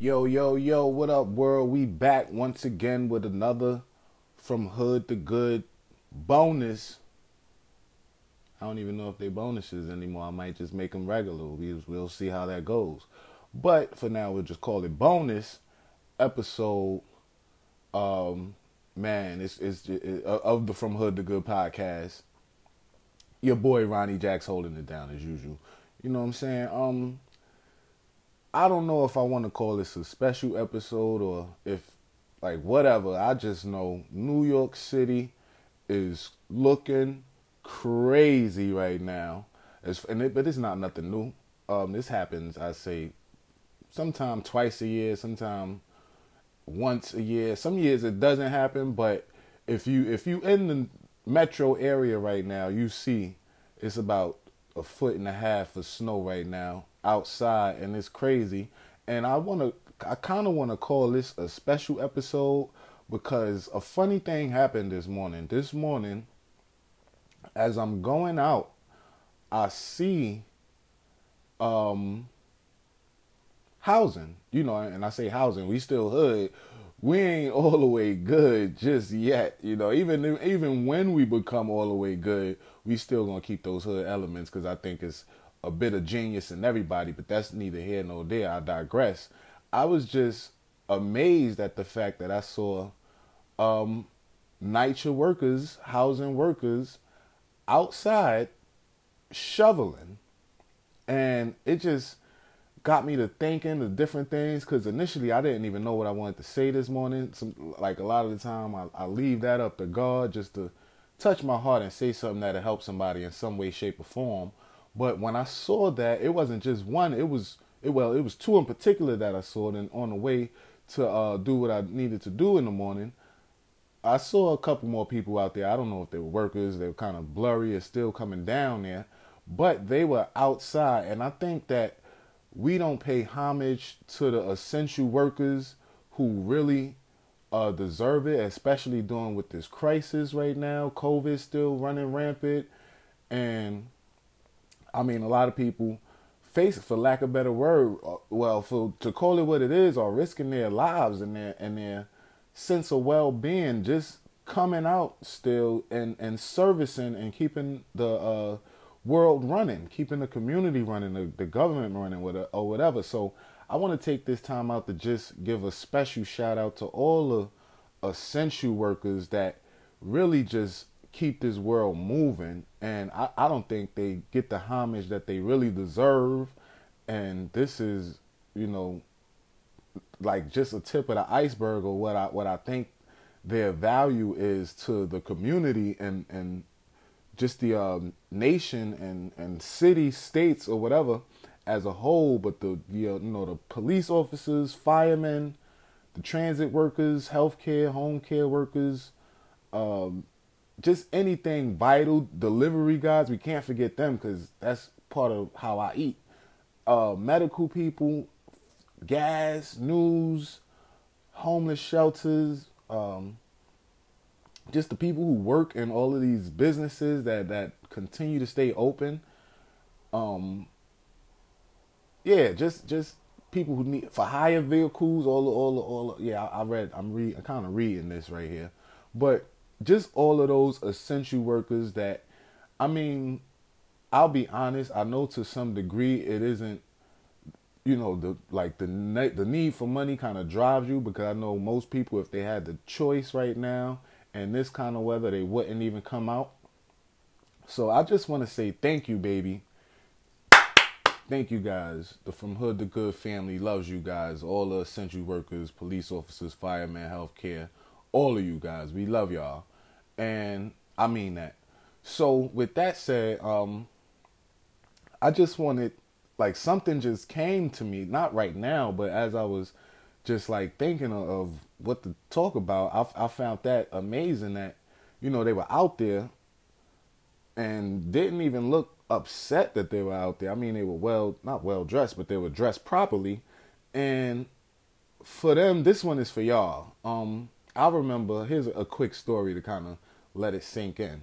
Yo, yo, yo, what up, world? We back once again with another From Hood to Good bonus. I don't even know if they bonuses anymore. I might just make them regular. We, we'll see how that goes. But for now, we'll just call it bonus episode. Um, man, it's, it's, it, of the From Hood to Good podcast. Your boy Ronnie Jack's holding it down as usual. You know what I'm saying? Um, I don't know if I want to call this a special episode or if like whatever. I just know New York City is looking crazy right now. It's, and it, but it's not nothing new. Um, this happens, I say, sometime twice a year, sometime once a year. Some years it doesn't happen, but if you if you in the metro area right now, you see it's about a foot and a half of snow right now outside and it's crazy. And I want to, I kind of want to call this a special episode because a funny thing happened this morning. This morning, as I'm going out, I see um housing, you know, and I say housing, we still hood. We ain't all the way good just yet, you know. Even even when we become all the way good, we still gonna keep those hood elements because I think it's a bit of genius in everybody, but that's neither here nor there. I digress. I was just amazed at the fact that I saw um, NYCHA workers, housing workers, outside shoveling. And it just got me to thinking of different things because initially I didn't even know what I wanted to say this morning. Some, like a lot of the time, I, I leave that up to God just to touch my heart and say something that'll help somebody in some way, shape, or form. But when I saw that, it wasn't just one. It was it, well, it was two in particular that I saw. And on the way to uh, do what I needed to do in the morning, I saw a couple more people out there. I don't know if they were workers. They were kind of blurry. It's still coming down there, but they were outside. And I think that we don't pay homage to the essential workers who really uh, deserve it, especially doing with this crisis right now. COVID still running rampant, and I mean, a lot of people face, for lack of better word, uh, well, for to call it what it is, are risking their lives and their and their sense of well being, just coming out still and and servicing and keeping the uh, world running, keeping the community running, the, the government running, or whatever. So I want to take this time out to just give a special shout out to all the essential workers that really just keep this world moving. And I, I don't think they get the homage that they really deserve. And this is, you know, like just a tip of the iceberg of what I what I think their value is to the community and and just the um, nation and and city states or whatever as a whole. But the you know the police officers, firemen, the transit workers, healthcare, home care workers, um, just anything vital, delivery guys, we can't forget them because that's part of how I eat. Uh, medical people, gas, news, homeless shelters, um, just the people who work in all of these businesses that that continue to stay open. Um, yeah, just just people who need for hire vehicles, all all all yeah. I, I read, I'm I'm kind of reading this right here, but just all of those essential workers that I mean, I'll be honest, I know to some degree it isn't you know the like the the need for money kind of drives you because I know most people if they had the choice right now and this kind of weather they wouldn't even come out. So I just want to say thank you baby. Thank you guys. The From Hood to Good family loves you guys. All the essential workers, police officers, firemen, healthcare, all of you guys. We love y'all and I mean that. So with that said, um, I just wanted like something just came to me, not right now, but as I was just like thinking of, of what to talk about, I, I found that amazing that you know they were out there and didn't even look upset that they were out there. I mean, they were well, not well dressed, but they were dressed properly. And for them, this one is for y'all. Um, I remember, here's a quick story to kind of let it sink in.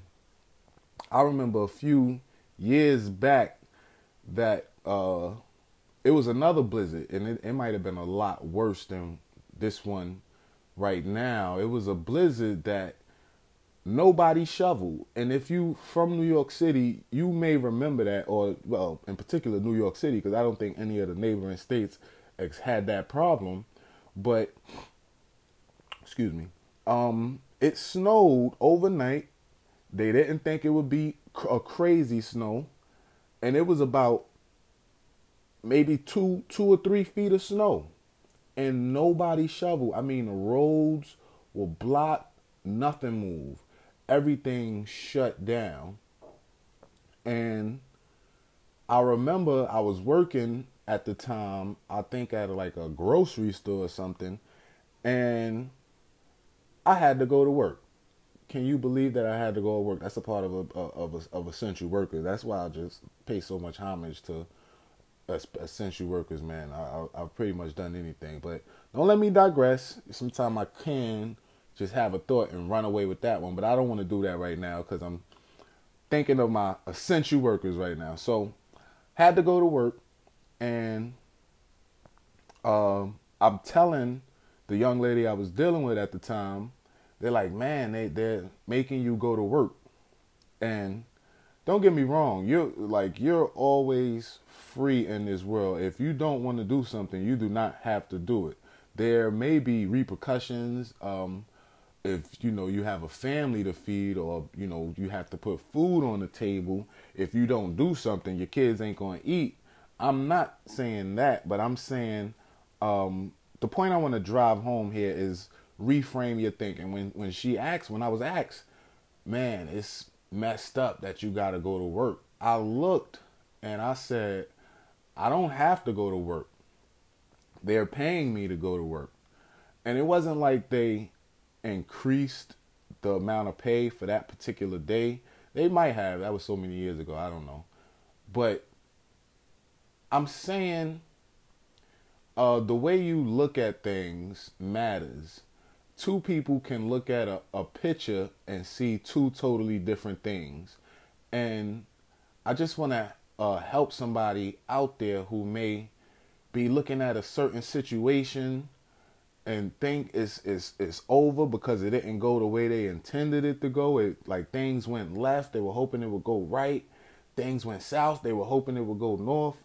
I remember a few years back that uh, it was another blizzard, and it, it might have been a lot worse than this one right now. It was a blizzard that nobody shoveled. And if you from New York City, you may remember that, or well, in particular New York City, because I don't think any of the neighboring states had that problem. But excuse me, um, it snowed overnight. They didn't think it would be a crazy snow, and it was about maybe two, two or three feet of snow, and nobody shoveled. I mean, the roads were blocked, nothing moved everything shut down. And I remember I was working at the time, I think at like a grocery store or something, and I had to go to work. Can you believe that I had to go to work? That's a part of a of a, of essential workers. That's why I just pay so much homage to essential workers, man. I, have pretty much done anything, but don't let me digress. Sometimes I can just have a thought and run away with that one. But I don't want to do that right now because I'm thinking of my essential workers right now. So had to go to work, and um, I'm telling the young lady I was dealing with at the time, they're like, man, they they're making you go to work, and don't get me wrong, you're like you're always free in this world. If you don't want to do something, you do not have to do it. There may be repercussions. Um, if you know you have a family to feed or you know you have to put food on the table if you don't do something your kids ain't going to eat i'm not saying that but i'm saying um, the point i want to drive home here is reframe your thinking when when she asked when i was asked man it's messed up that you got to go to work i looked and i said i don't have to go to work they're paying me to go to work and it wasn't like they increased the amount of pay for that particular day. They might have. That was so many years ago. I don't know. But I'm saying uh, the way you look at things matters. Two people can look at a, a picture and see two totally different things. And I just want to uh, help somebody out there who may be looking at a certain situation and think it's it's it's over because it didn't go the way they intended it to go. It like things went left, they were hoping it would go right. Things went south, they were hoping it would go north.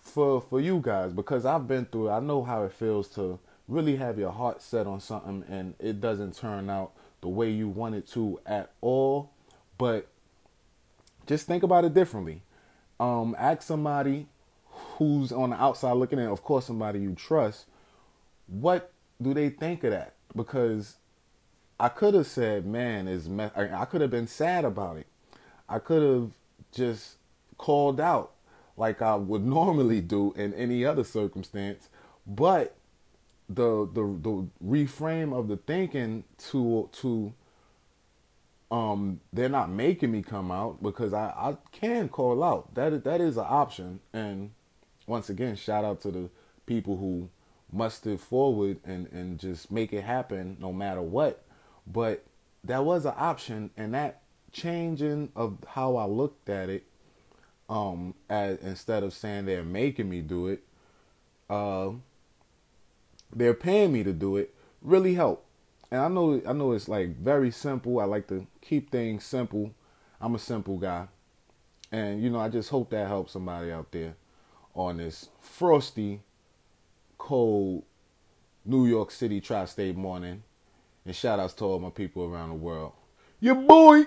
For for you guys, because I've been through it, I know how it feels to really have your heart set on something and it doesn't turn out the way you want it to at all. But just think about it differently. Um, ask somebody who's on the outside looking in, of course, somebody you trust, what do they think of that? Because I could have said, "Man, is me-. I could have been sad about it. I could have just called out like I would normally do in any other circumstance, but the the the reframe of the thinking to to um they're not making me come out because I I can call out. That that is an option and once again shout out to the people who muster forward and, and just make it happen no matter what. But that was an option, and that changing of how I looked at it, um, as instead of saying they're making me do it, uh, they're paying me to do it, really help. And I know I know it's like very simple. I like to keep things simple. I'm a simple guy. And you know, I just hope that helps somebody out there on this frosty cold New York City tri-state morning. And shout outs to all my people around the world. Your boy